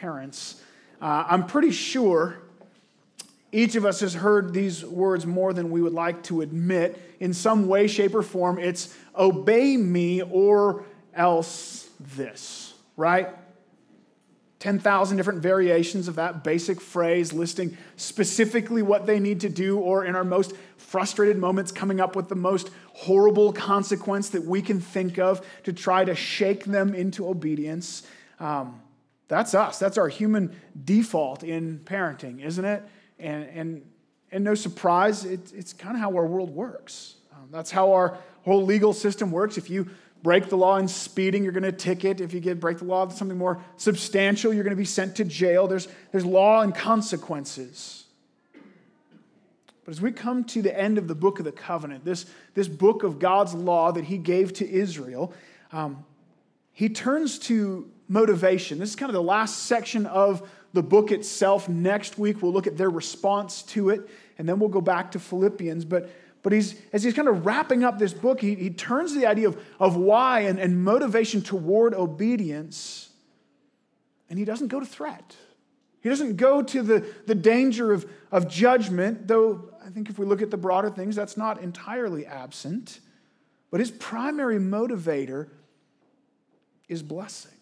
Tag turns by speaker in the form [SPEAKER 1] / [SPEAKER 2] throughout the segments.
[SPEAKER 1] parents. Uh, I'm pretty sure each of us has heard these words more than we would like to admit. In some way, shape, or form, it's obey me or else this, right? 10,000 different variations of that basic phrase, listing specifically what they need to do, or in our most frustrated moments, coming up with the most horrible consequence that we can think of to try to shake them into obedience. Um, that's us. That's our human default in parenting, isn't it? And, and, and no surprise, it, it's kind of how our world works. Um, that's how our whole legal system works. If you break the law in speeding, you're going to ticket. If you get break the law something more substantial, you're going to be sent to jail. There's, there's law and consequences. But as we come to the end of the book of the covenant, this, this book of God's law that he gave to Israel, um, he turns to motivation. This is kind of the last section of the book itself. Next week, we'll look at their response to it, and then we'll go back to Philippians. But, but he's, as he's kind of wrapping up this book, he, he turns to the idea of, of why and, and motivation toward obedience, and he doesn't go to threat. He doesn't go to the, the danger of, of judgment, though I think if we look at the broader things, that's not entirely absent. But his primary motivator is blessing,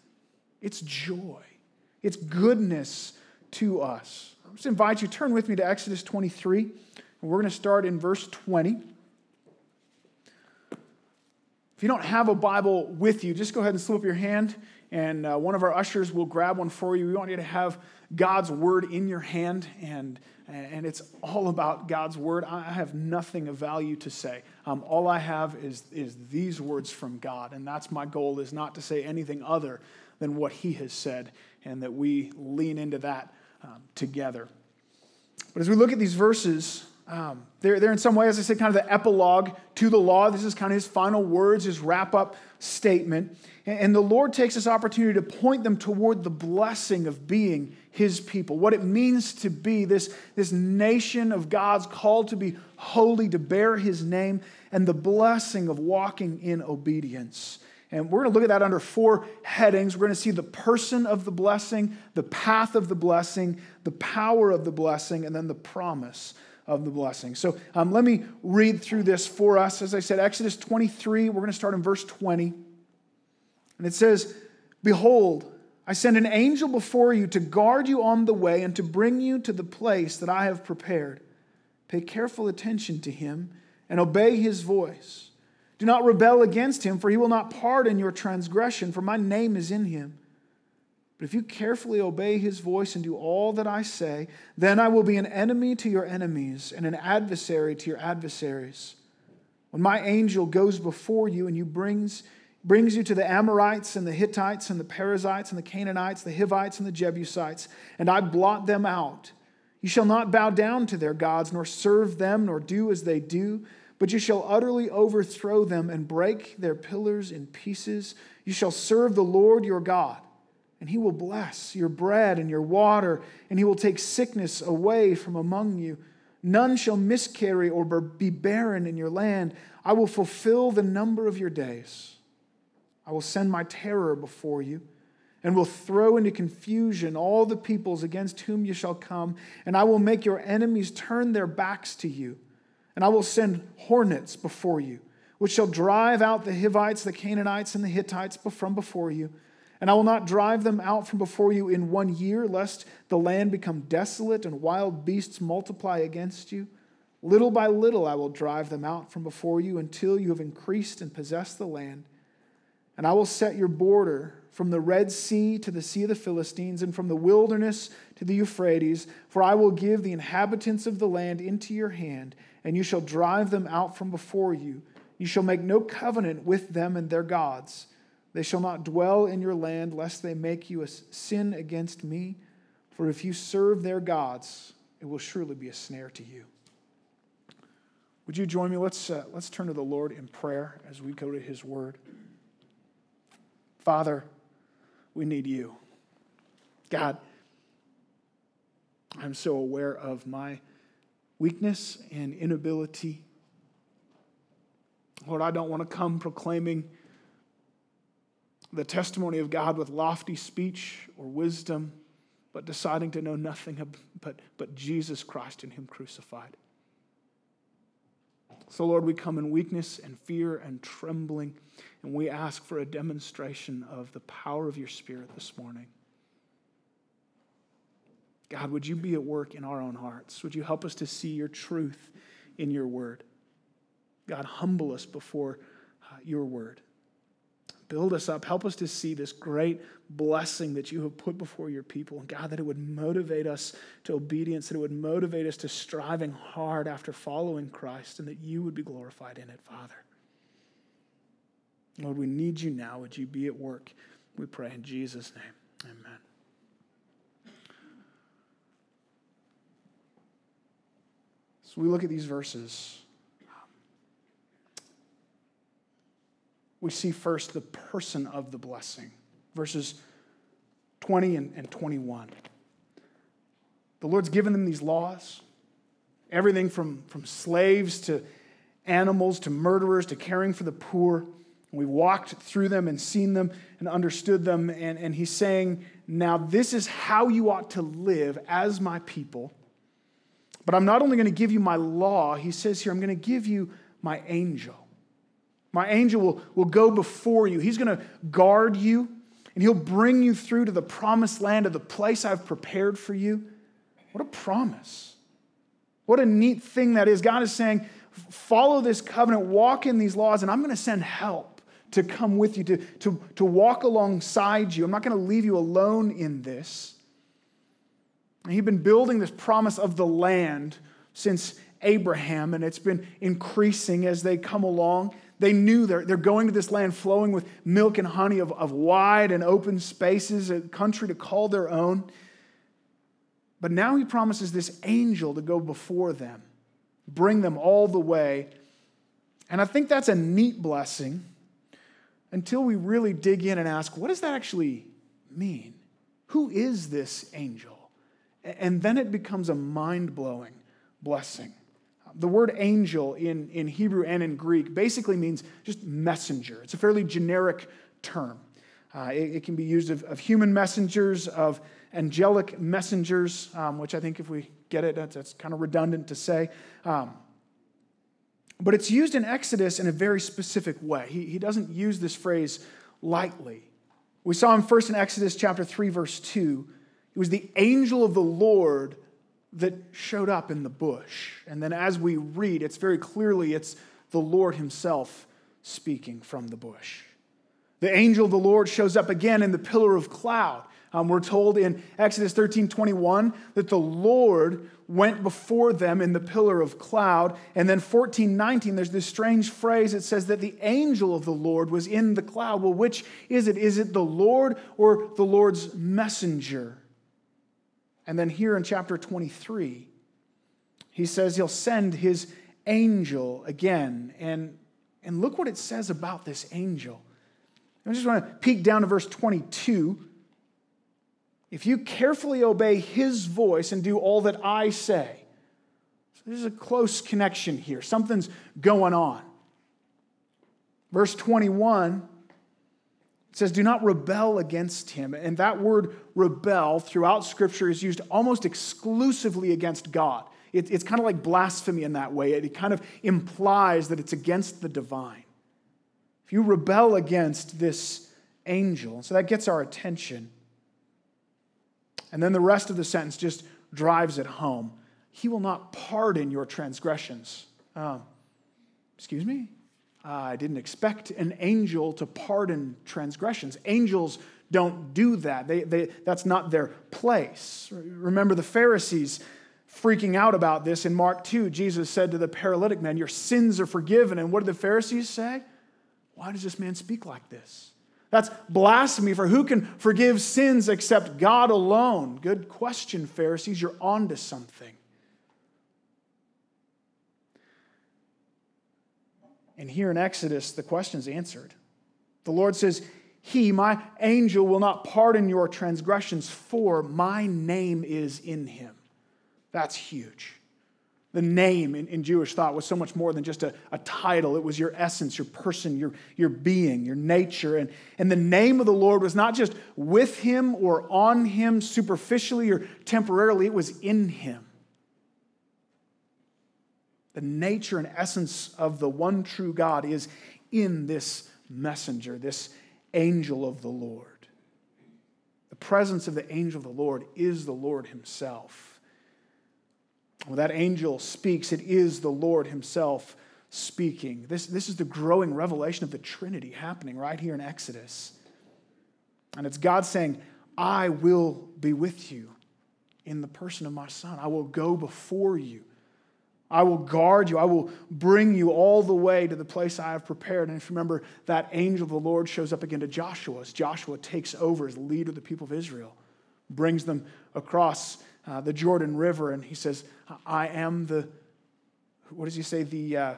[SPEAKER 1] it's joy, it's goodness to us. I just invite you, turn with me to Exodus 23, and we're going to start in verse 20. If you don't have a Bible with you, just go ahead and slip up your hand, and uh, one of our ushers will grab one for you. We want you to have God's word in your hand, and, and it's all about God's word. I have nothing of value to say. Um, all I have is, is these words from God, and that's my goal, is not to say anything other than what He has said, and that we lean into that um, together. But as we look at these verses, um, they're, they're in some way, as I said, kind of the epilogue to the law. This is kind of his final words, his wrap up statement. And, and the Lord takes this opportunity to point them toward the blessing of being his people, what it means to be this, this nation of God's called to be holy, to bear his name, and the blessing of walking in obedience. And we're going to look at that under four headings. We're going to see the person of the blessing, the path of the blessing, the power of the blessing, and then the promise of the blessing. So um, let me read through this for us. As I said, Exodus 23, we're going to start in verse 20. And it says, Behold, I send an angel before you to guard you on the way and to bring you to the place that I have prepared. Pay careful attention to him and obey his voice. Do not rebel against him, for he will not pardon your transgression, for my name is in him. But if you carefully obey his voice and do all that I say, then I will be an enemy to your enemies and an adversary to your adversaries. When my angel goes before you and you brings brings you to the Amorites and the Hittites and the Perizzites and the Canaanites, the Hivites and the Jebusites, and I blot them out. You shall not bow down to their gods, nor serve them, nor do as they do, but you shall utterly overthrow them and break their pillars in pieces. You shall serve the Lord your God, and he will bless your bread and your water, and he will take sickness away from among you. None shall miscarry or be barren in your land. I will fulfill the number of your days. I will send my terror before you and will throw into confusion all the peoples against whom you shall come, and I will make your enemies turn their backs to you. And I will send hornets before you, which shall drive out the Hivites, the Canaanites, and the Hittites from before you. And I will not drive them out from before you in one year, lest the land become desolate and wild beasts multiply against you. Little by little I will drive them out from before you until you have increased and possessed the land and I will set your border from the Red Sea to the Sea of the Philistines, and from the wilderness to the Euphrates, for I will give the inhabitants of the land into your hand, and you shall drive them out from before you. You shall make no covenant with them and their gods. They shall not dwell in your land, lest they make you a sin against me. For if you serve their gods, it will surely be a snare to you. Would you join me? Let's, uh, let's turn to the Lord in prayer as we go to his word. Father, we need you. God, I'm so aware of my weakness and inability. Lord, I don't want to come proclaiming the testimony of God with lofty speech or wisdom. but deciding to know nothing but, but Jesus Christ and Him crucified. So, Lord, we come in weakness and fear and trembling, and we ask for a demonstration of the power of your Spirit this morning. God, would you be at work in our own hearts? Would you help us to see your truth in your word? God, humble us before uh, your word. Build us up. Help us to see this great blessing that you have put before your people. And God, that it would motivate us to obedience, that it would motivate us to striving hard after following Christ, and that you would be glorified in it, Father. Lord, we need you now. Would you be at work? We pray in Jesus' name. Amen. So we look at these verses. We see first the person of the blessing, verses 20 and, and 21. The Lord's given them these laws, everything from, from slaves to animals to murderers to caring for the poor. We walked through them and seen them and understood them. And, and he's saying, Now, this is how you ought to live as my people but I'm not only going to give you my law, he says here, I'm going to give you my angel. My angel will, will go before you. He's going to guard you, and he'll bring you through to the promised land of the place I've prepared for you. What a promise. What a neat thing that is. God is saying, follow this covenant, walk in these laws, and I'm going to send help to come with you, to, to, to walk alongside you. I'm not going to leave you alone in this. He'd been building this promise of the land since Abraham, and it's been increasing as they come along. They knew they're, they're going to this land flowing with milk and honey of, of wide and open spaces, a country to call their own. But now he promises this angel to go before them, bring them all the way. And I think that's a neat blessing until we really dig in and ask what does that actually mean? Who is this angel? And then it becomes a mind blowing blessing. The word angel in, in Hebrew and in Greek basically means just messenger. It's a fairly generic term. Uh, it, it, can be used of, of, human messengers, of angelic messengers, um, which I think if we get it, that's, that's kind of redundant to say. Um, but it's used in Exodus in a very specific way. He, he doesn't use this phrase lightly. We saw him first in Exodus chapter 3, verse 2, it was the angel of the Lord that showed up in the bush. And then as we read, it's very clearly it's the Lord himself speaking from the bush. The angel of the Lord shows up again in the pillar of cloud. Um, we're told in Exodus 13 21 that the Lord went before them in the pillar of cloud. And then 14 19, there's this strange phrase that says that the angel of the Lord was in the cloud. Well, which is it? Is it the Lord or the Lord's messenger? And then here in chapter 23, he says he'll send his angel again. And, and look what it says about this angel. I just want to peek down to verse 22. If you carefully obey his voice and do all that I say, so there's a close connection here. Something's going on. Verse 21 it says, Do not rebel against him. And that word rebel throughout Scripture is used almost exclusively against God. It, it's kind of like blasphemy in that way. It, it kind of implies that it's against the divine. If you rebel against this angel, so that gets our attention. And then the rest of the sentence just drives it home. He will not pardon your transgressions. Um, excuse me? Uh, I didn't expect an angel to pardon transgressions. Angels don't do that, they, they, that's not their place. Remember the Pharisees freaking out about this. In Mark 2, Jesus said to the paralytic man, Your sins are forgiven. And what did the Pharisees say? Why does this man speak like this? That's blasphemy, for who can forgive sins except God alone? Good question, Pharisees. You're on to something. And here in Exodus, the question is answered. The Lord says, He, my angel, will not pardon your transgressions, for my name is in him. That's huge. The name in, in, Jewish thought was so much more than just a, a title. It was your essence, your person, your, your being, your nature. And, and the name of the Lord was not just with him or on him superficially or temporarily, it was in him. The nature and essence of the one true God is in this messenger, this angel of the Lord. The presence of the angel of the Lord is the Lord himself. When that angel speaks, it is the Lord himself speaking. This, this is the growing revelation of the Trinity happening right here in Exodus. And it's God saying, I will be with you in the person of my son. I will go before you. I will guard you. I will bring you all the way to the place I have prepared. And if you remember, that angel of the Lord shows up again to Joshua as Joshua takes over as leader of the people of Israel, brings them across uh, the Jordan River, and he says, I am the, what does he say, the uh,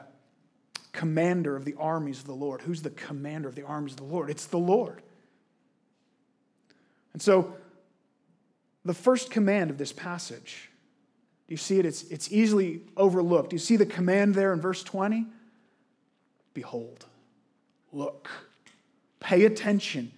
[SPEAKER 1] commander of the armies of the Lord. Who's the commander of the armies of the Lord? It's the Lord. And so, the first command of this passage do you see it? It's, it's easily overlooked. Do you see the command there in verse 20? Behold, look, pay attention.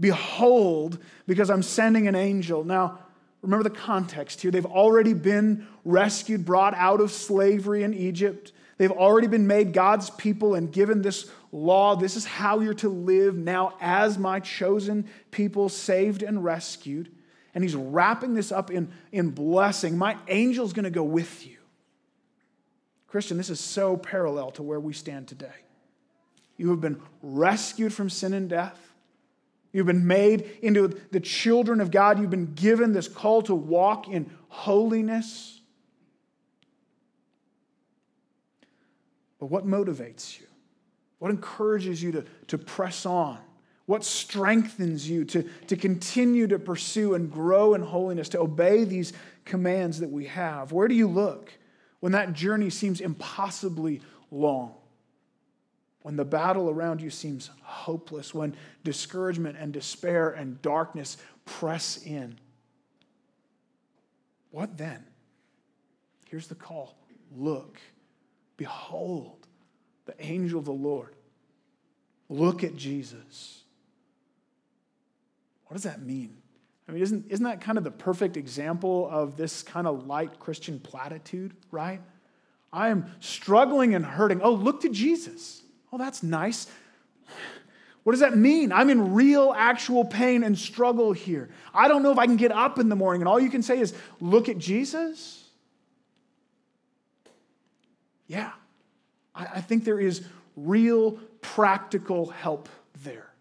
[SPEAKER 1] Behold, because I'm sending an angel. Now, remember the context here. They've already been rescued, brought out of slavery in Egypt. They've already been made God's people and given this law. This is how you're to live now as my chosen people, saved and rescued. And he's wrapping this up in, in blessing. My angel's going to go with you. Christian, this is so parallel to where we stand today. You have been rescued from sin and death. You've been made into the children of God. You've been given this call to walk in holiness. But what motivates you? What encourages you to, to press on? What strengthens you to, to continue to pursue and grow in holiness, to obey these commands that we have? Where do you look when that journey seems impossibly long? When the battle around you seems hopeless, when discouragement and despair and darkness press in? What then? Here's the call look, behold, the angel of the Lord. Look at Jesus. What does that mean? I mean, isn't, isn't that kind of the perfect example of this kind of light Christian platitude, right? I am struggling and hurting. Oh, look to Jesus. Oh, that's nice. What does that mean? I'm in real, actual pain and struggle here. I don't know if I can get up in the morning, and all you can say is, look at Jesus. Yeah, I, I think there is real, practical help there.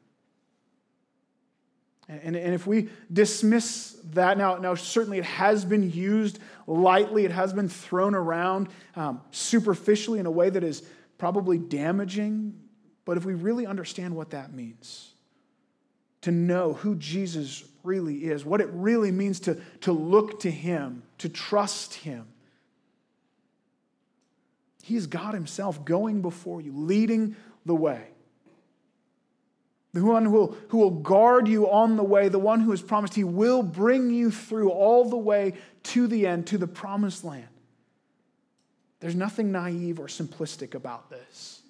[SPEAKER 1] And, and if we dismiss that, now, now certainly it has been used lightly, it has been thrown around um, superficially in a way that is probably damaging. But if we really understand what that means, to know who Jesus really is, what it really means to, to look to Him, to trust Him. He is God Himself going before you, leading the way the one who will, who will guard you on the way, the one who has promised he will bring you through all the way to the end, to the promised land. There's nothing naive or simplistic about this.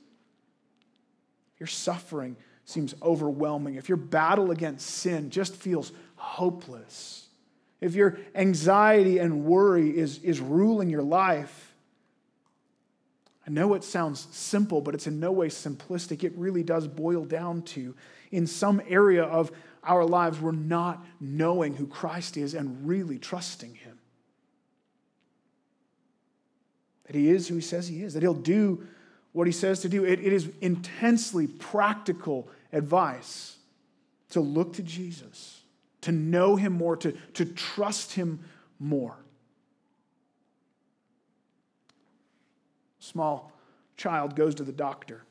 [SPEAKER 1] If your suffering seems overwhelming, if your battle against sin just feels hopeless, if your anxiety and worry is, is ruling your life, I know it sounds simple, but it's in no way simplistic. It really does boil down to in some area of our lives, we're not knowing who Christ is and really trusting Him. That He is who He says He is, that He'll do what He says to do. it, it is intensely practical advice to look to Jesus, to know Him more, to, to trust Him more. Small child goes to the doctor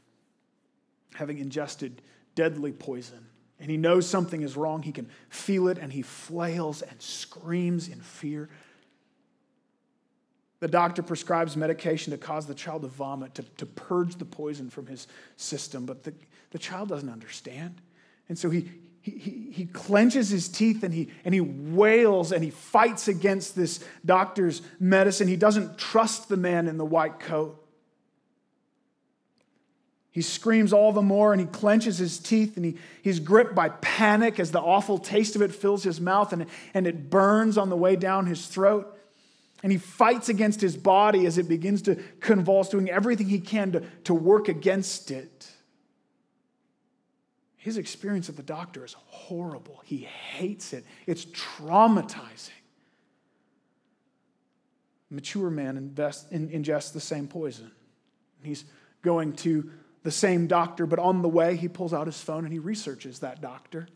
[SPEAKER 1] having ingested deadly poison and he knows something is wrong. He can feel it and he flails and screams in fear. The doctor prescribes medication to cause the child to vomit, to, to purge the poison from his system, but the, the child doesn't understand. And so he, he, he, he clenches his teeth and he, and he wails and he fights against this doctor's medicine. He doesn't trust the man in the white coat. He screams all the more and he clenches his teeth and he, he's gripped by panic as the awful taste of it fills his mouth and, and it burns on the way down his throat. And he fights against his body as it begins to convulse, doing everything he can to, to work against it. His experience at the doctor is horrible. He hates it, it's traumatizing. Mature man invest, in, ingests the same poison. He's going to the same doctor, but on the way, he pulls out his phone and he researches that doctor.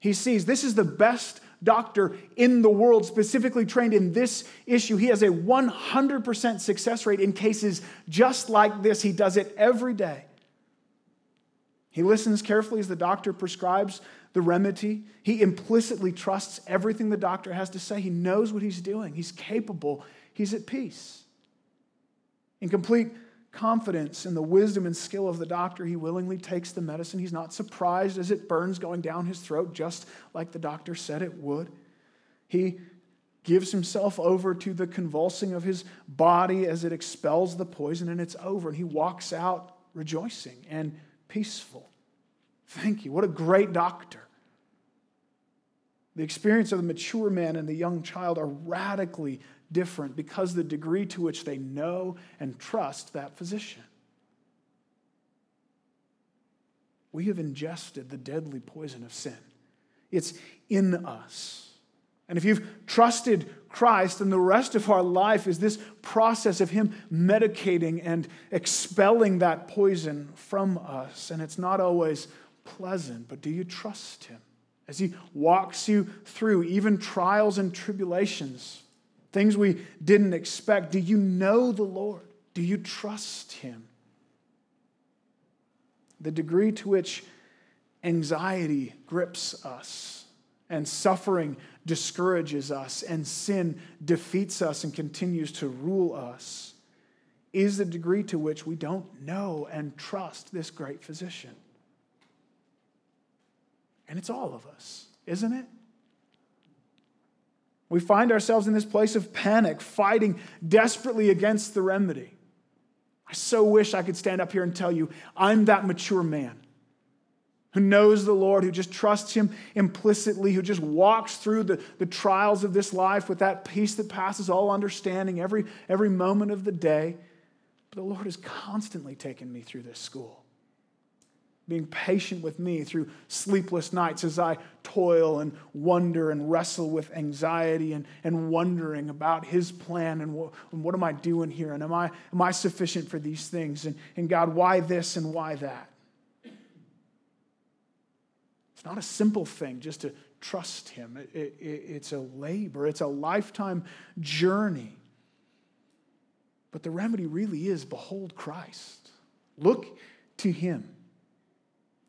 [SPEAKER 1] He sees this is the best doctor in the world, specifically trained in this issue. He has a 100% success rate in cases just like this. He does it every day. He listens carefully as the doctor prescribes the remedy. He implicitly trusts everything the doctor has to say. He knows what he's doing, he's capable, he's at peace. In complete confidence in the wisdom and skill of the doctor, he willingly takes the medicine. He's not surprised as it burns going down his throat, just like the doctor said it would. He gives himself over to the convulsing of his body as it expels the poison, and it's over. And he walks out rejoicing and peaceful. Thank you. What a great doctor. The experience of the mature man and the young child are radically different because the degree to which they know and trust that physician. We have ingested the deadly poison of sin. It's in us. And if you've trusted Christ, then the rest of our life is this process of Him medicating and expelling that poison from us. And it's not always pleasant, but do you trust Him? As He walks you through even trials and tribulations, things we didn't expect. Do you know the Lord? Do you trust Him? The degree to which anxiety grips us and suffering discourages us and sin defeats us and continues to rule us is the degree to which we don't know and trust this great physician. And it's all of us, isn't it? We find ourselves in this place of panic, fighting desperately against the remedy. I so wish I could stand up here and tell you, I'm that mature man who knows the Lord, who just trusts Him implicitly, who just walks through the, the trials of this life with that peace that passes all understanding every, every moment of the day. But the Lord has constantly taken me through this school being patient with me through sleepless nights as I toil and wonder and wrestle with anxiety and, and wondering about His plan and what, and what am I doing here? And am I, am I sufficient for these things? And, and God, why this and why that? It's not a simple thing just to trust Him, it, it, it's a labor, it's a lifetime journey. But the remedy really is behold Christ. Look to Him.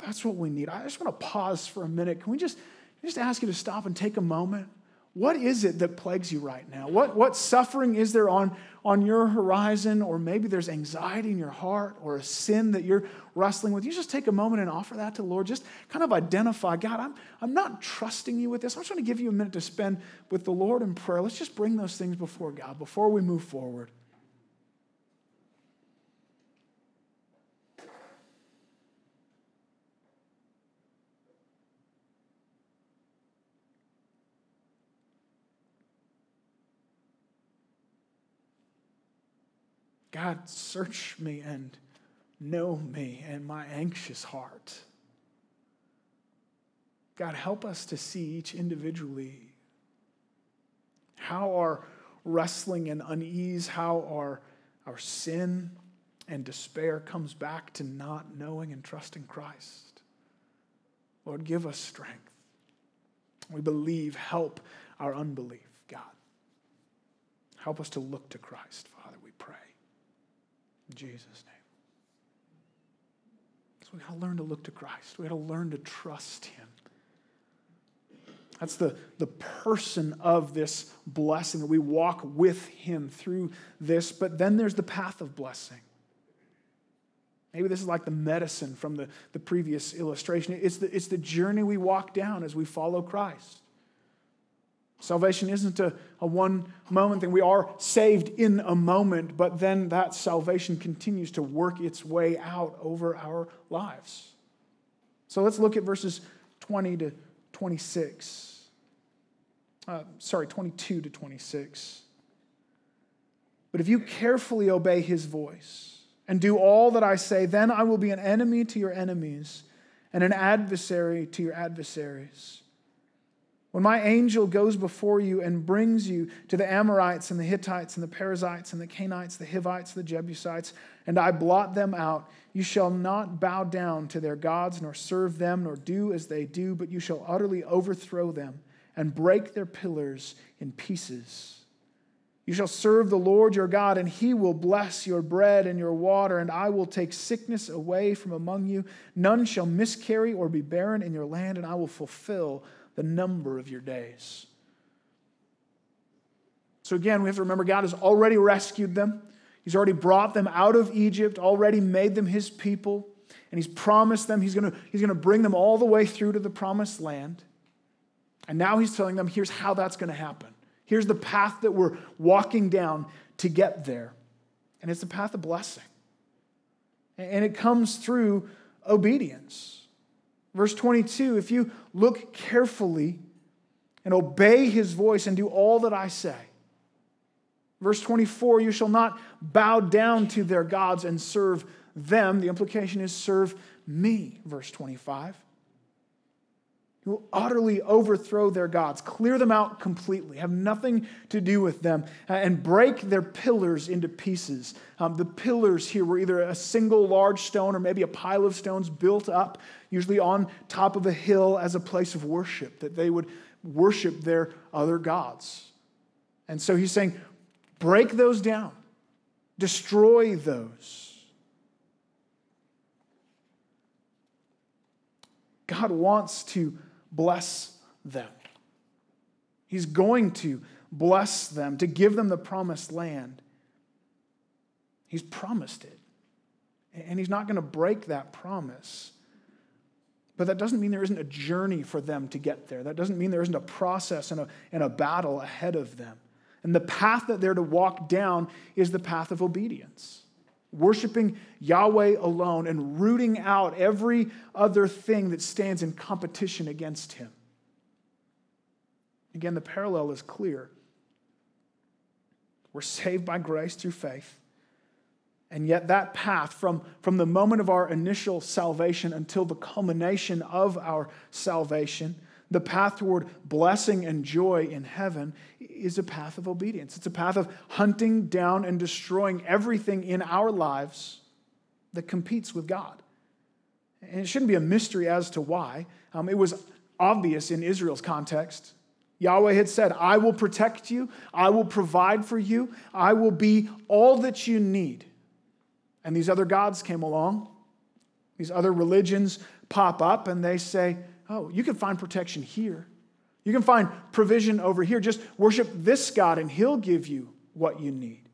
[SPEAKER 1] That's what we need. I just want to pause for a minute. Can we just, just ask you to stop and take a moment? What is it that plagues you right now? What, what suffering is there on, on your horizon? Or maybe there's anxiety in your heart or a sin that you're wrestling with. You just take a moment and offer that to the Lord. Just kind of identify God, I'm, I'm not trusting you with this. I'm just going to give you a minute to spend with the Lord in prayer. Let's just bring those things before God before we move forward. God, search me and know me and my anxious heart. God, help us to see each individually how our wrestling and unease, how our, our sin and despair comes back to not knowing and trusting Christ. Lord, give us strength. We believe, help our unbelief, God. Help us to look to Christ, Father, we pray. In Jesus' name. So we got to learn to look to Christ. We got to learn to trust Him. That's the, the person of this blessing that we walk with Him through this. But then there's the path of blessing. Maybe this is like the medicine from the, the previous illustration. It's the, it's the journey we walk down as we follow Christ. Salvation isn't a, a one moment thing. We are saved in a moment, but then that salvation continues to work its way out over our lives. So let's look at verses 20 to 26. Uh, sorry, 22 to 26. But if you carefully obey his voice and do all that I say, then I will be an enemy to your enemies and an adversary to your adversaries. When my angel goes before you and brings you to the Amorites and the Hittites and the Perizzites and the Canaanites, the Hivites, the Jebusites, and I blot them out, you shall not bow down to their gods, nor serve them, nor do as they do, but you shall utterly overthrow them and break their pillars in pieces. You shall serve the Lord your God, and he will bless your bread and your water, and I will take sickness away from among you. None shall miscarry or be barren in your land, and I will fulfill the number of your days. So, again, we have to remember God has already rescued them. He's already brought them out of Egypt, already made them his people, and he's promised them he's going he's to bring them all the way through to the promised land. And now he's telling them here's how that's going to happen. Here's the path that we're walking down to get there. And it's the path of blessing. And it comes through obedience. Verse 22 if you look carefully and obey his voice and do all that I say. Verse 24 you shall not bow down to their gods and serve them. The implication is serve me. Verse 25. You will utterly overthrow their gods, clear them out completely, have nothing to do with them, uh, and break their pillars into pieces. Um, the pillars here were either a single large stone or maybe a pile of stones built up, usually on top of a hill, as a place of worship, that they would worship their other gods. And so he's saying, break those down, destroy those. God wants to bless them. He's going to bless them, to give them the promised land. He's promised it. And he's not going to break that promise. But that doesn't mean there isn't a journey for them to get there. That doesn't mean there isn't a process and a, and a battle ahead of them. And the path that they're to walk down is the path of obedience worshiping Yahweh alone and rooting out every other thing that stands in competition against him. Again, the parallel is clear. We're saved by grace through faith. And yet, that path from, from the moment of our initial salvation until the culmination of our salvation the path toward blessing and joy in heaven is a path of obedience. It's a path of hunting down and destroying everything in our lives that competes with God. And it shouldn't be a mystery as to why. Um, it was obvious in Israel's context. Yahweh had said, I will protect you, I will provide for you, I will be all that you need. And these other gods came along, these other religions pop up, and they say, Oh, you can find protection here. You can find provision over here. Just worship this God and He'll give you what you need.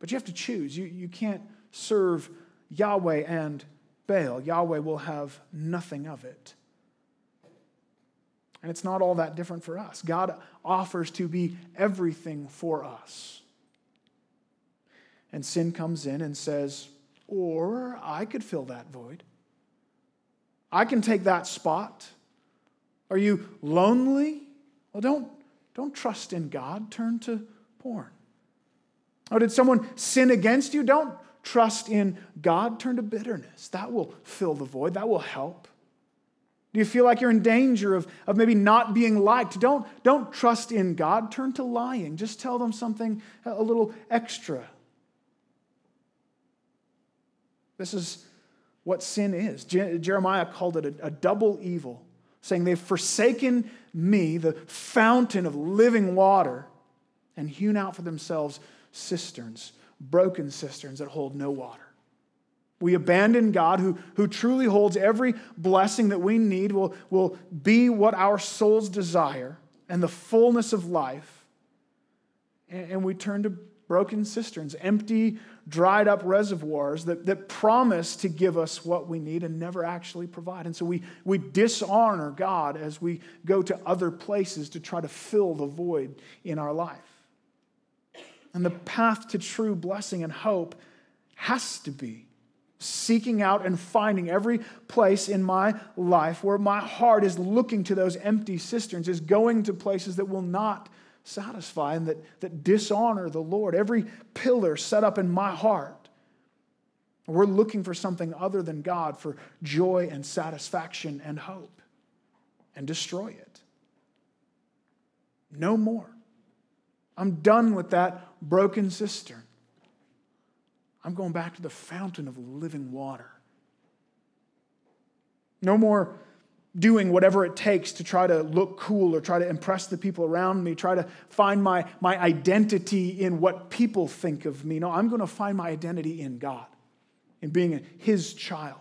[SPEAKER 1] But you have to choose. You, you can't serve Yahweh and Baal. Yahweh will have nothing of it. And it's not all that different for us. God offers to be everything for us. And sin comes in and says, or I could fill that void. I can take that spot. Are you lonely? Well, don't, don't trust in God. Turn to porn. Or did someone sin against you? Don't trust in God. Turn to bitterness. That will fill the void, that will help. Do you feel like you're in danger of, of maybe not being liked? Don't, don't trust in God. Turn to lying. Just tell them something a little extra. This is what sin is. Je- Jeremiah called it a, a double evil, saying they've forsaken me, the fountain of living water, and hewn out for themselves cisterns, broken cisterns that hold no water. We abandon God, who, who truly holds every blessing that we need, will, will be what our souls desire and the fullness of life. And, and we turn to broken cisterns, empty, dried up reservoirs that, that promise to give us what we need and never actually provide. And so we, we dishonor God as we go to other places to try to fill the void in our life. And the path to true blessing and hope has to be seeking out and finding every place in my life where my heart is looking to those empty cisterns, is going to places that will not satisfy and that, that dishonor the Lord. Every pillar set up in my heart, we're looking for something other than God for joy and satisfaction and hope and destroy it. No more. I'm done with that broken cistern. I'm going back to the fountain of living water. No more doing whatever it takes to try to look cool or try to impress the people around me, try to find my, my identity in what people think of me. No, I'm going to find my identity in God, in being His child.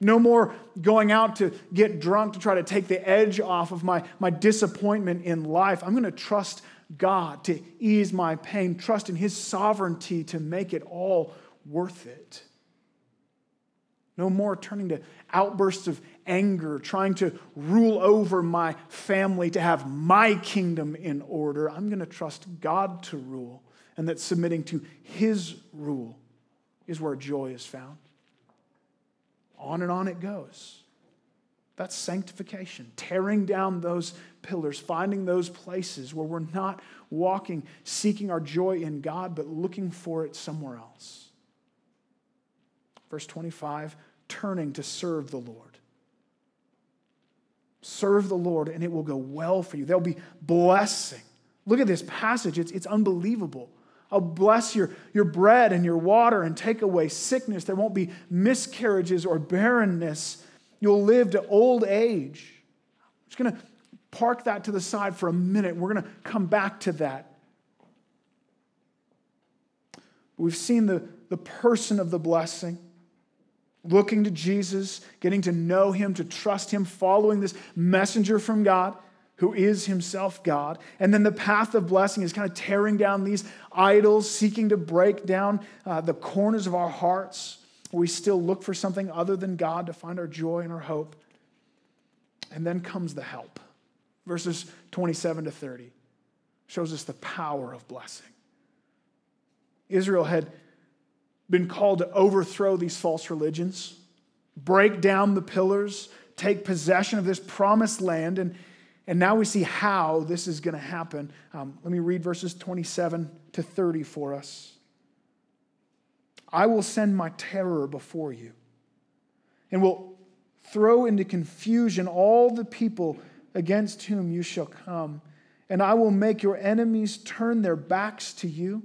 [SPEAKER 1] No more going out to get drunk to try to take the edge off of my, my disappointment in life. I'm going to trust God to ease my pain, trust in His sovereignty to make it all worth it. No more turning to outbursts of anger, trying to rule over my family, to have my kingdom in order. I'm going to trust God to rule, and that submitting to His rule is where joy is found. On and on it goes. That's sanctification, tearing down those pillars, finding those places where we're not walking, seeking our joy in God, but looking for it somewhere else. Verse 25, turning to serve the Lord. Serve the Lord, and it will go well for you. There'll be blessing. Look at this passage, it's, it's unbelievable. I'll bless your, your bread and your water and take away sickness. There won't be miscarriages or barrenness You'll live to old age. I'm just going to park that to the side for a minute. We're going to come back to that. We've seen the, the person of the blessing, looking to Jesus, getting to know him, to trust him, following this messenger from God who is himself God. And then the path of blessing is kind of tearing down these idols, seeking to break down uh, the corners of our hearts we still look for something other than God to find our joy and our hope. And then comes the help. Verses 27 to 30 shows us the power of blessing. Israel had been called to overthrow these false religions, break down the pillars, take possession of this promised land, and, and now we see how this is going to happen. Um, let me read verses 27 to 30 for us. I will send my terror before you and will throw into confusion all the people against whom you shall come. And I will make your enemies turn their backs to you.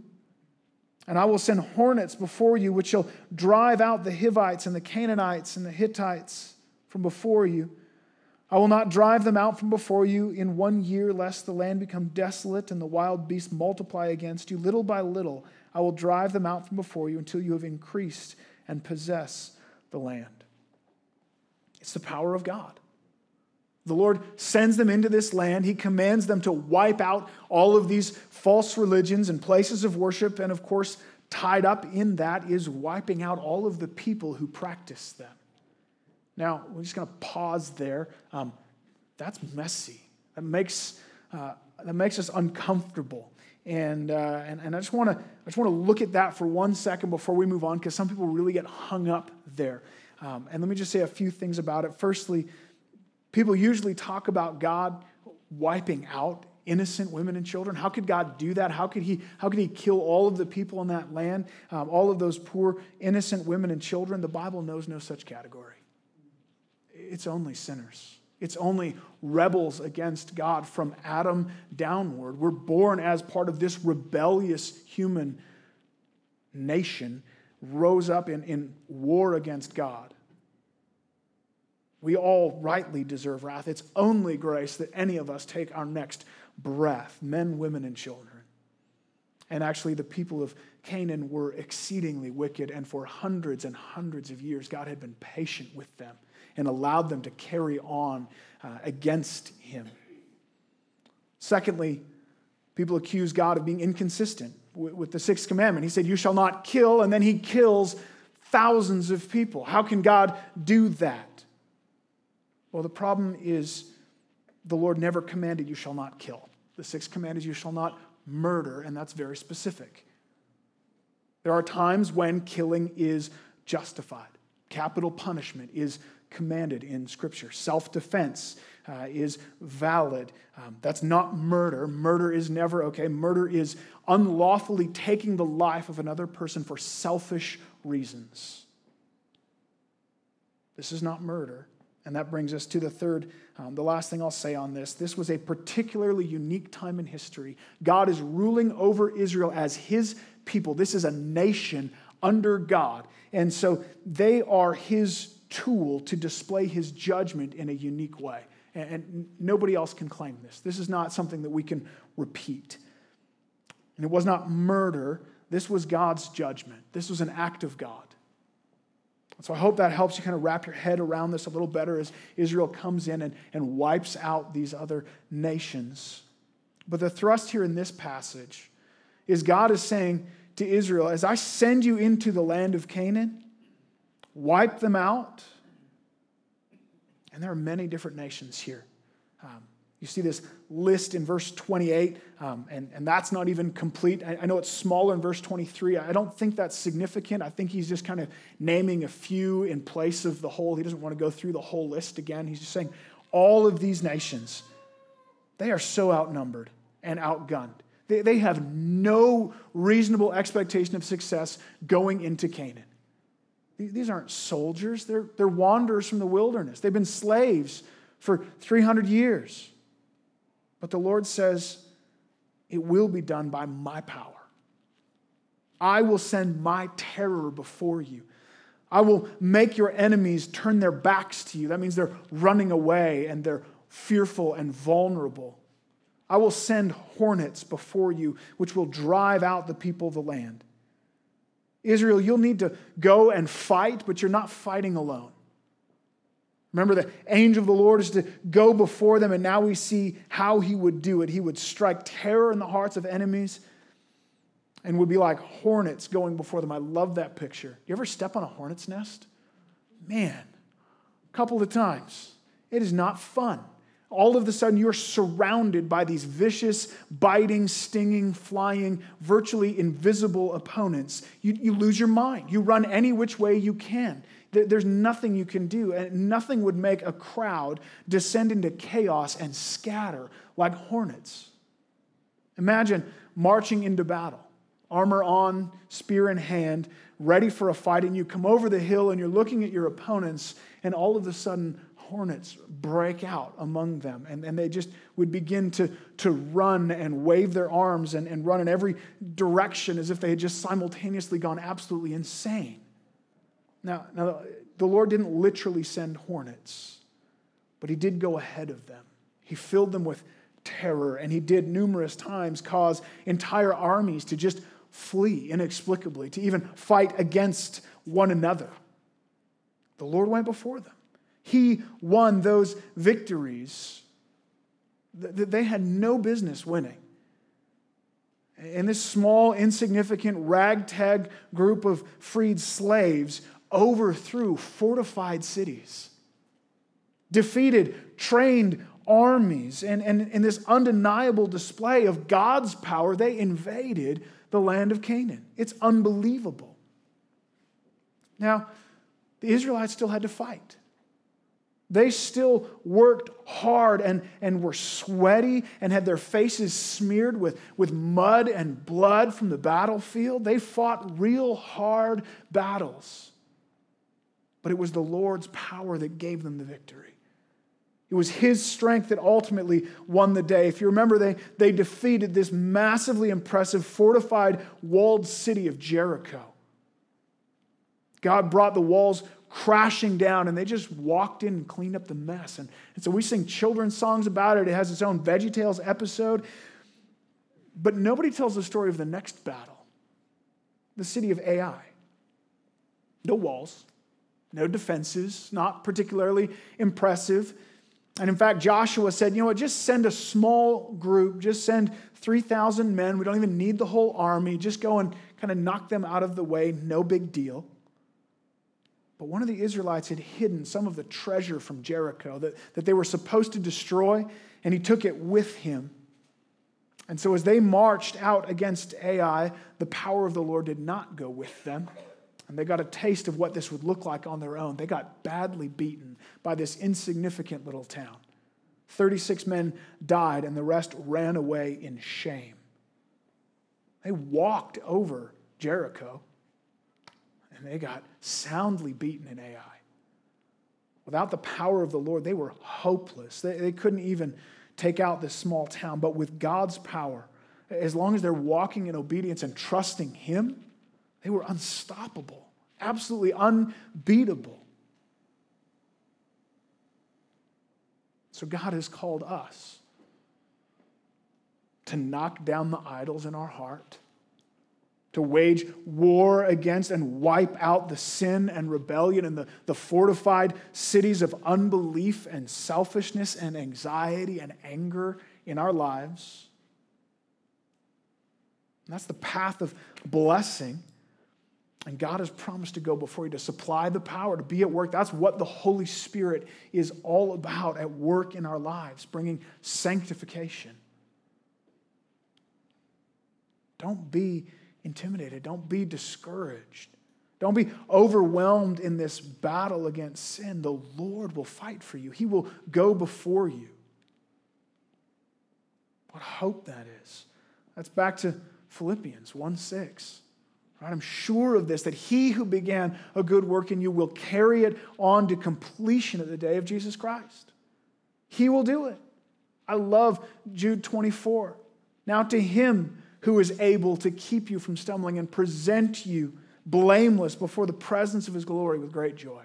[SPEAKER 1] And I will send hornets before you, which shall drive out the Hivites and the Canaanites and the Hittites from before you. I will not drive them out from before you in one year, lest the land become desolate and the wild beasts multiply against you. Little by little, I will drive them out from before you until you have increased and possess the land. It's the power of God. The Lord sends them into this land. He commands them to wipe out all of these false religions and places of worship. And of course, tied up in that is wiping out all of the people who practice them. Now, we're just going to pause there. Um, that's messy. That makes, uh, that makes us uncomfortable. And, uh, and, and I just want to I just want to look at that for one second before we move on, because some people really get hung up there. Um, and let me just say a few things about it. Firstly, people usually talk about God wiping out innocent women and children. How could God do that? How could He, how could he kill all of the people in that land, um, all of those poor, innocent women and children? The Bible knows no such category. It's only sinners. It's only rebels against God from Adam downward. We're born as part of this rebellious human nation, rose up in, in war against God. We all rightly deserve wrath. It's only grace that any of us take our next breath men, women, and children. And actually, the people of Canaan were exceedingly wicked, and for hundreds and hundreds of years, God had been patient with them and allowed them to carry on uh, against him. Secondly, people accuse God of being inconsistent. with the sixth commandment. He said, You shall not kill, and then he kills thousands of people. How can God do that? Well, the problem is the Lord never commanded, You shall not kill. The sixth command is, You shall not murder, and that's very specific. There are times when killing is justified, capital punishment is commanded in Scripture, self defense uh, is valid. Um, that's not murder. Murder is never okay. Murder is unlawfully taking the life of another person for selfish reasons. This is not murder. And that brings us to the third, um, the last thing I'll say on this. This was a particularly unique time in history. God is ruling over Israel as his people. This is a nation under God. And so they are his tool to display his judgment in a unique way. And, and nobody else can claim this. This is not something that we can repeat. And it was not murder, this was God's judgment. This was an act of God. So I hope that helps you kind of wrap your head around this a little better as Israel comes in and, and wipes out these other nations. But the thrust here in this passage is God is saying to Israel, as I send you into the land of Canaan, wipe them out. And there are many different nations here. Um, you see this list in verse 28, um, and, and that's not even complete. I, I, know it's smaller in verse 23. I don't think that's significant. I think he's just kind of naming a few in place of the whole. He doesn't want to go through the whole list again. He's just saying all of these nations, they are so outnumbered and outgunned. They, they have no reasonable expectation of success going into Canaan. These aren't soldiers, they're, they're wanderers from the wilderness. They've been slaves for 300 years. But the Lord says, It will be done by my power. I will send my terror before you. I will make your enemies turn their backs to you. That means they're running away and they're fearful and vulnerable. I will send hornets before you, which will drive out the people of the land. Israel, you'll need to go and fight, but you're not fighting alone. Remember, the angel of the Lord is to go before them, and now we see how he would do it. He would strike terror in the hearts of enemies and would be like hornets going before them. I love that picture. You ever step on a hornet's nest? Man, a couple of times. It is not fun all of a sudden you're surrounded by these vicious, biting, stinging, flying, virtually invisible opponents. You, you lose your mind. You run any which way you can. There's nothing you can do, and nothing would make a crowd descend into chaos and scatter like hornets. Imagine marching into battle, armor on, spear in hand, ready for a fight, and you come over the hill and you're looking at your opponents, and all of a sudden, hornets break out among them. And, and they just would begin to, to run and wave their arms and, and run in every direction as if they had just simultaneously gone absolutely insane. Now, now, the Lord didn't literally send hornets, but He did go ahead of them. He filled them with terror, and He did numerous times cause entire armies to just flee inexplicably, to even fight against one another. The Lord went before them. He won those victories that they had no business winning. And this small, insignificant, ragtag group of freed slaves overthrew fortified cities, defeated trained armies, and, in this undeniable display of God's power, they invaded the land of Canaan. It's unbelievable. Now, the Israelites still had to fight. They still worked hard and, and were sweaty and had their faces smeared with, with mud and blood from the battlefield. They fought real hard battles. But it was the Lord's power that gave them the victory. It was his strength that ultimately won the day. If you remember, they, they defeated this massively impressive, fortified, walled city of Jericho. God brought the walls crashing down, and they just walked in and cleaned up the mess. And, and so we sing children's songs about it. It has its own VeggieTales episode. But nobody tells the story of the next battle the city of Ai. No walls, no defenses, not particularly impressive. And in fact, Joshua said, you know what, just send a small group, just send 3,000 men. We don't even need the whole army. Just go and kind of knock them out of the way, no big deal. But one of the Israelites had hidden some of the treasure from Jericho that, that they were supposed to destroy, and he took it with him. And so, as they marched out against Ai, the power of the Lord did not go with them. And they got a taste of what this would look like on their own. They got badly beaten by this insignificant little town. 36 men died, and the rest ran away in shame. They walked over Jericho, and they got soundly beaten in Ai. Without the power of the Lord, they were hopeless. They, they couldn't even take out this small town. But with God's power, as long as they're walking in obedience and trusting Him, they were unstoppable, absolutely unbeatable. So God has called us to knock down the idols in our heart, to wage war against and wipe out the sin and rebellion and the, the fortified cities of unbelief and selfishness and anxiety and anger in our lives. And that's the path of blessing. And God has promised to go before you to supply the power, to be at work. That's what the Holy Spirit is all about at work in our lives, bringing sanctification. Don't be intimidated. Don't be discouraged. Don't be overwhelmed in this battle against sin. The Lord will fight for you, He will go before you. What hope that is. That's back to Philippians 1 6. I'm sure of this, that he who began a good work in you will carry it on to completion at the day of Jesus Christ. He will do it. I love Jude 24. Now to him who is able to keep you from stumbling and present you blameless before the presence of his glory with great joy.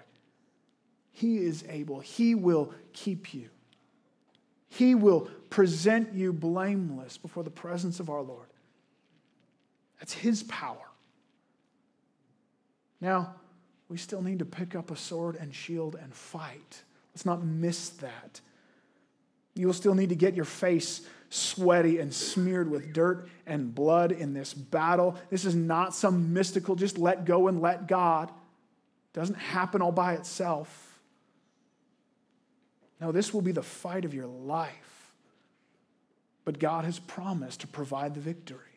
[SPEAKER 1] He is able. He will keep you. He will present you blameless before the presence of our Lord. That's his power. Now, we still need to pick up a sword and shield and fight. Let's not miss that. You will still need to get your face sweaty and smeared with dirt and blood in this battle. This is not some mystical, just let go and let God. It doesn't happen all by itself. No, this will be the fight of your life. But God has promised to provide the victory.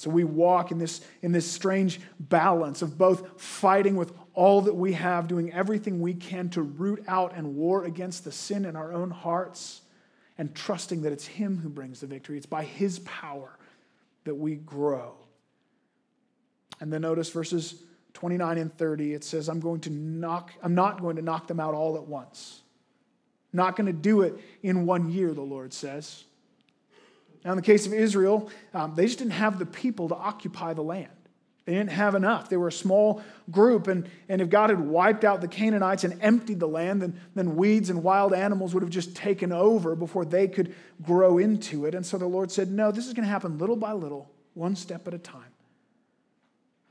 [SPEAKER 1] So we walk in this, in this strange balance of both fighting with all that we have, doing everything we can to root out and war against the sin in our own hearts, and trusting that it's Him who brings the victory. It's by His power that we grow. And then notice verses 29 and 30, it says, I'm going to knock, I'm not going to knock them out all at once. Not going to do it in one year, the Lord says. Now, in the case of Israel, um, they just didn't have the people to occupy the land. They didn't have enough. They were a small group, and, and if God had wiped out the Canaanites and emptied the land, then, then weeds and wild animals would have just taken over before they could grow into it. And so the Lord said, No, this is going to happen little by little, one step at a time.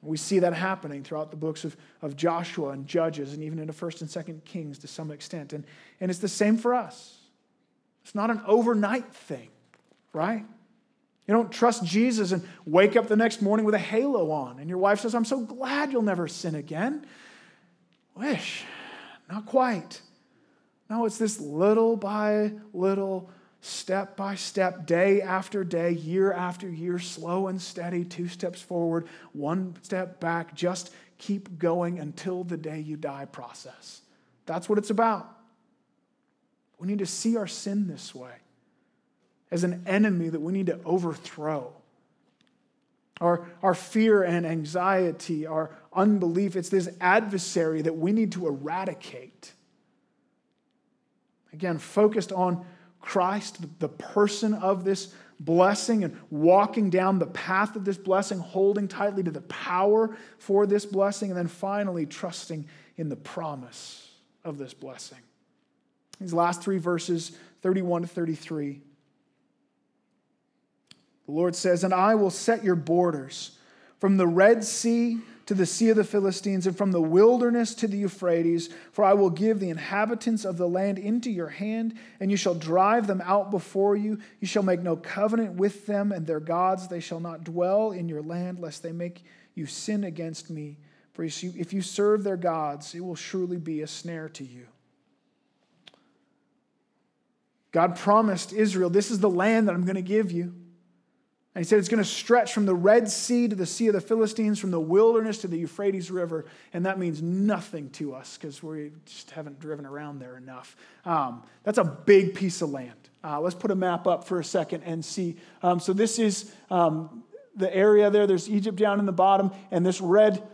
[SPEAKER 1] We see that happening throughout the books of, of Joshua and Judges and even into 1st and 2nd Kings to some extent. And, and it's the same for us. It's not an overnight thing right? You don't trust Jesus and wake up the next morning with a halo on, and your wife says, I'm so glad you'll never sin again. Wish, not quite. No, it's this little by little, step by step, day after day, year after year, slow and steady, two steps forward, one step back, just keep going until the day you die process. That's what it's about. We need to see our sin this way as an enemy that we need to overthrow. Our, our fear and anxiety, our unbelief, it's this adversary that we need to eradicate. Again, focused on Christ, the person of this blessing, and walking down the path of this blessing, holding tightly to the power for this blessing, and then finally trusting in the promise of this blessing. These last three verses, 31 to 33. The Lord says, And I will set your borders from the Red Sea to the sea of the Philistines, and from the wilderness to the Euphrates. For I will give the inhabitants of the land into your hand, and you shall drive them out before you. You shall make no covenant with them and their gods. They shall not dwell in your land, lest they make you sin against me. For if you serve their gods, it will surely be a snare to you. God promised Israel, This is the land that I'm going to give you. And he said it's going to stretch from the Red Sea to the Sea of the Philistines, from the wilderness to the Euphrates River. And that means nothing to us because we just haven't driven around there enough. Um, that's a big piece of land. Uh, let's put a map up for a second and see. Um, so, this is um, the area there. There's Egypt down in the bottom, and this red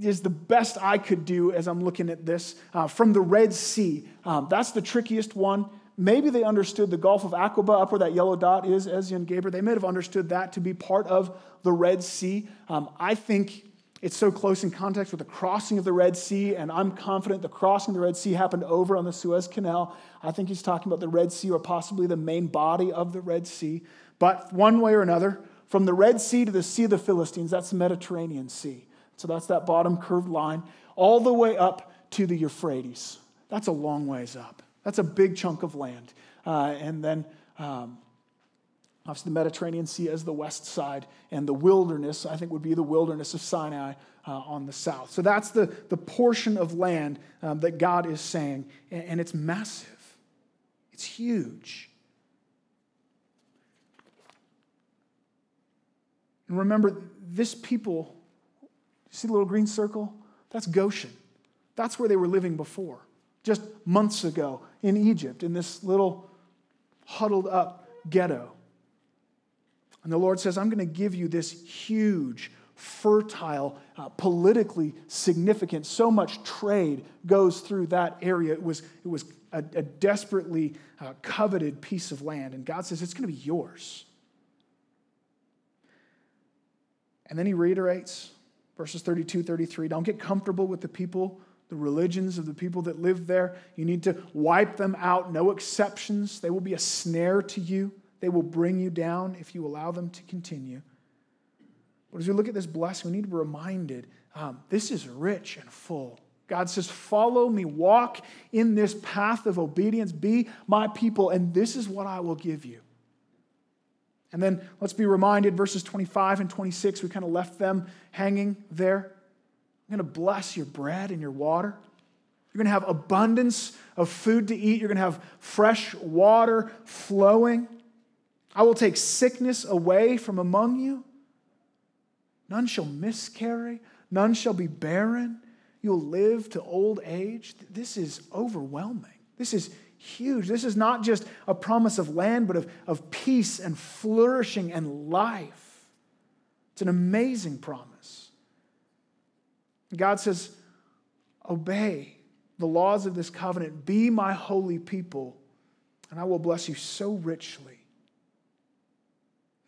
[SPEAKER 1] is the best I could do as I'm looking at this uh, from the Red Sea. Um, that's the trickiest one. Maybe they understood the Gulf of Aqaba, up where that yellow dot is, Ezion-geber. They may have understood that to be part of the Red Sea. Um, I think it's so close in context with the crossing of the Red Sea, and I'm confident the crossing of the Red Sea happened over on the Suez Canal. I think he's talking about the Red Sea or possibly the main body of the Red Sea. But one way or another, from the Red Sea to the Sea of the Philistines, that's the Mediterranean Sea. So that's that bottom curved line, all the way up to the Euphrates. That's a long ways up. That's a big chunk of land. Uh, and then, um, obviously, the Mediterranean Sea as the west side, and the wilderness, I think, would be the wilderness of Sinai uh, on the south. So that's the, the portion of land um, that God is saying, and, and it's massive, it's huge. And remember, this people, see the little green circle? That's Goshen. That's where they were living before just months ago in Egypt, in this little huddled up ghetto. And the Lord says, I'm going to give you this huge, fertile, uh, politically significant, so much trade goes through that area. It was, it was a, a desperately uh, coveted piece of land. And God says, it's going to be yours. And then he reiterates verses 32, 33 don't get comfortable with the people the religions of the people that live there. You need to wipe them out, no exceptions. They will be a snare to you, they will bring you down if you allow them to continue. But as we look at this blessing, we need to be reminded um, this is rich and full. God says, Follow me, walk in this path of obedience, be my people, and this is what I will give you. And then let's be reminded, verses 25 and 26, we kind of left them hanging there. I'm going to bless your bread and your water. You're going to have abundance of food to eat. You're going to have fresh water flowing. I will take sickness away from among you. None shall miscarry, none shall be barren. You'll live to old age. This is overwhelming. This is huge. This is not just a promise of land, but of, of peace and flourishing and life. It's an amazing promise. God says, Obey the laws of this covenant, be my holy people, and I will bless you so richly.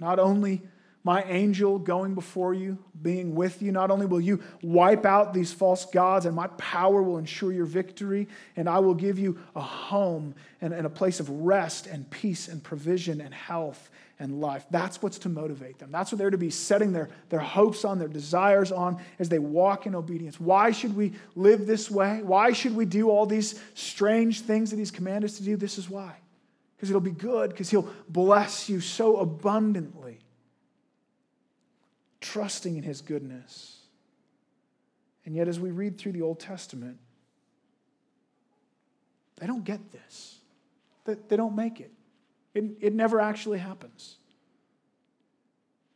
[SPEAKER 1] Not only my angel going before you, being with you. Not only will you wipe out these false gods, and my power will ensure your victory, and I will give you a home and, and a place of rest and peace and provision and health and life. That's what's to motivate them. That's what they're to be setting their, their hopes on, their desires on as they walk in obedience. Why should we live this way? Why should we do all these strange things that He's commanded us to do? This is why. Because it'll be good, because He'll bless you so abundantly. Trusting in His goodness. And yet, as we read through the Old Testament, they don't get this. They don't make it. It, it never actually happens.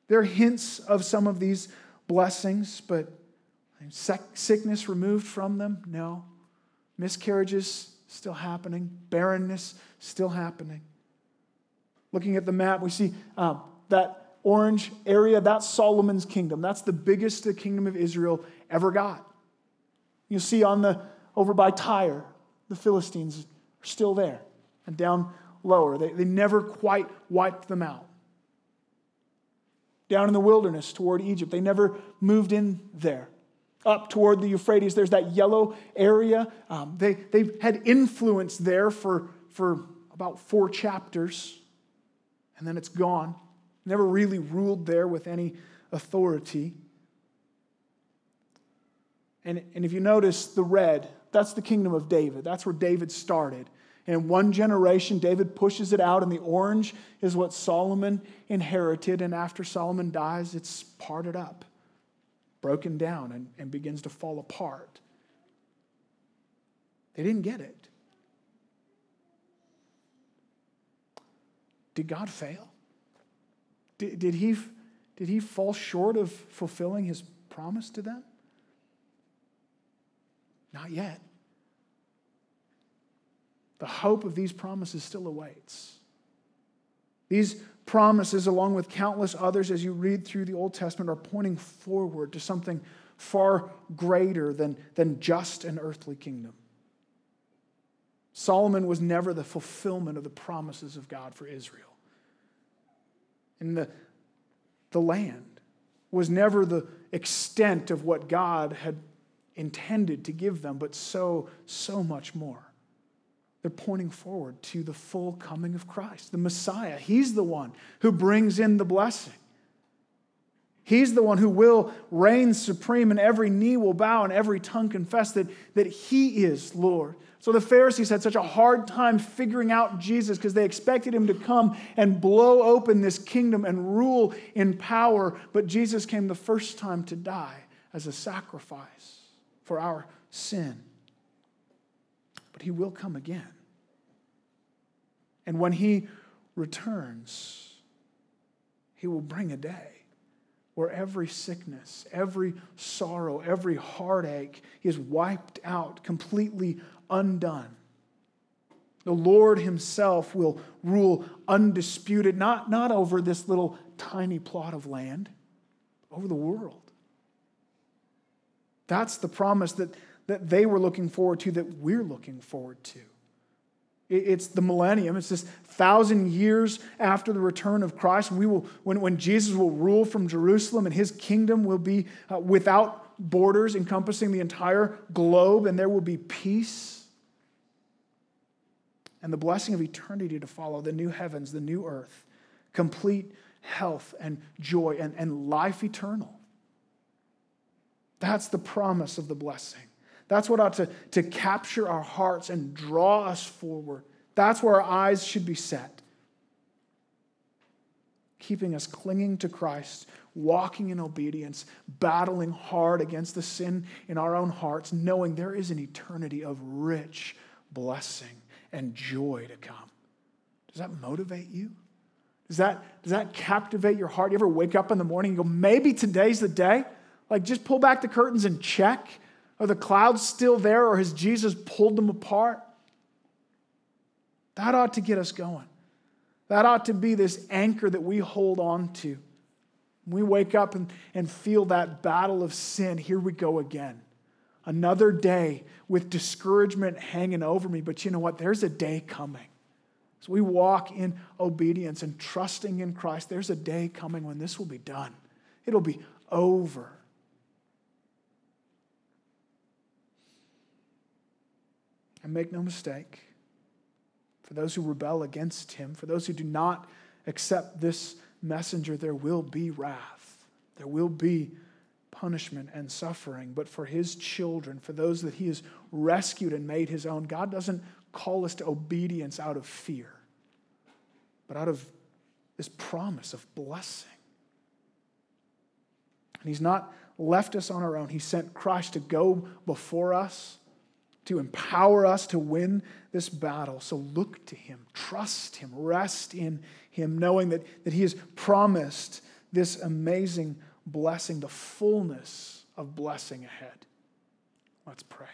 [SPEAKER 1] There are hints of some of these blessings, but sickness removed from them? No. Miscarriages still happening, barrenness still happening. Looking at the map, we see um, that orange area, that's Solomon's kingdom. That's the biggest the kingdom of Israel ever got. You see on the over by Tyre, the Philistines are still there. And down lower. They, they never quite wiped them out. Down in the wilderness toward Egypt, they never moved in there. Up toward the Euphrates, there's that yellow area. Um, they, they had influence there for, for about four chapters, and then it's gone. Never really ruled there with any authority. And, and if you notice the red, that's the kingdom of David. That's where David started. And in one generation, David pushes it out, and the orange is what Solomon inherited. And after Solomon dies, it's parted up, broken down, and, and begins to fall apart. They didn't get it. Did God fail? Did, did, he, did he fall short of fulfilling his promise to them? Not yet. The hope of these promises still awaits. These promises, along with countless others as you read through the Old Testament, are pointing forward to something far greater than, than just an earthly kingdom. Solomon was never the fulfillment of the promises of God for Israel. And the, the land was never the extent of what God had intended to give them, but so, so much more. They're pointing forward to the full coming of Christ, the Messiah. He's the one who brings in the blessing. He's the one who will reign supreme, and every knee will bow and every tongue confess that, that He is Lord. So the Pharisees had such a hard time figuring out Jesus because they expected him to come and blow open this kingdom and rule in power. But Jesus came the first time to die as a sacrifice for our sin. But he will come again. And when he returns, he will bring a day where every sickness, every sorrow, every heartache is wiped out, completely undone. The Lord Himself will rule undisputed, not, not over this little tiny plot of land, over the world. That's the promise that, that they were looking forward to, that we're looking forward to. It's the millennium. It's this thousand years after the return of Christ. We will, when, when Jesus will rule from Jerusalem and his kingdom will be uh, without borders encompassing the entire globe, and there will be peace and the blessing of eternity to follow the new heavens, the new earth, complete health and joy and, and life eternal. That's the promise of the blessing. That's what ought to, to capture our hearts and draw us forward. That's where our eyes should be set. Keeping us clinging to Christ, walking in obedience, battling hard against the sin in our own hearts, knowing there is an eternity of rich blessing and joy to come. Does that motivate you? Does that, does that captivate your heart? You ever wake up in the morning and go, maybe today's the day? Like, just pull back the curtains and check. Are the clouds still there or has Jesus pulled them apart? That ought to get us going. That ought to be this anchor that we hold on to. We wake up and, and feel that battle of sin, here we go again. Another day with discouragement hanging over me. But you know what? There's a day coming. As we walk in obedience and trusting in Christ, there's a day coming when this will be done. It'll be over. And make no mistake, for those who rebel against him, for those who do not accept this messenger, there will be wrath. There will be punishment and suffering, but for his children, for those that he has rescued and made his own, God doesn't call us to obedience out of fear, but out of this promise of blessing. And he's not left us on our own. He sent Christ to go before us, to empower us to win this battle. So look to him, trust him, rest in him, knowing that, that he has promised this amazing blessing, the fullness of blessing ahead. Let's pray.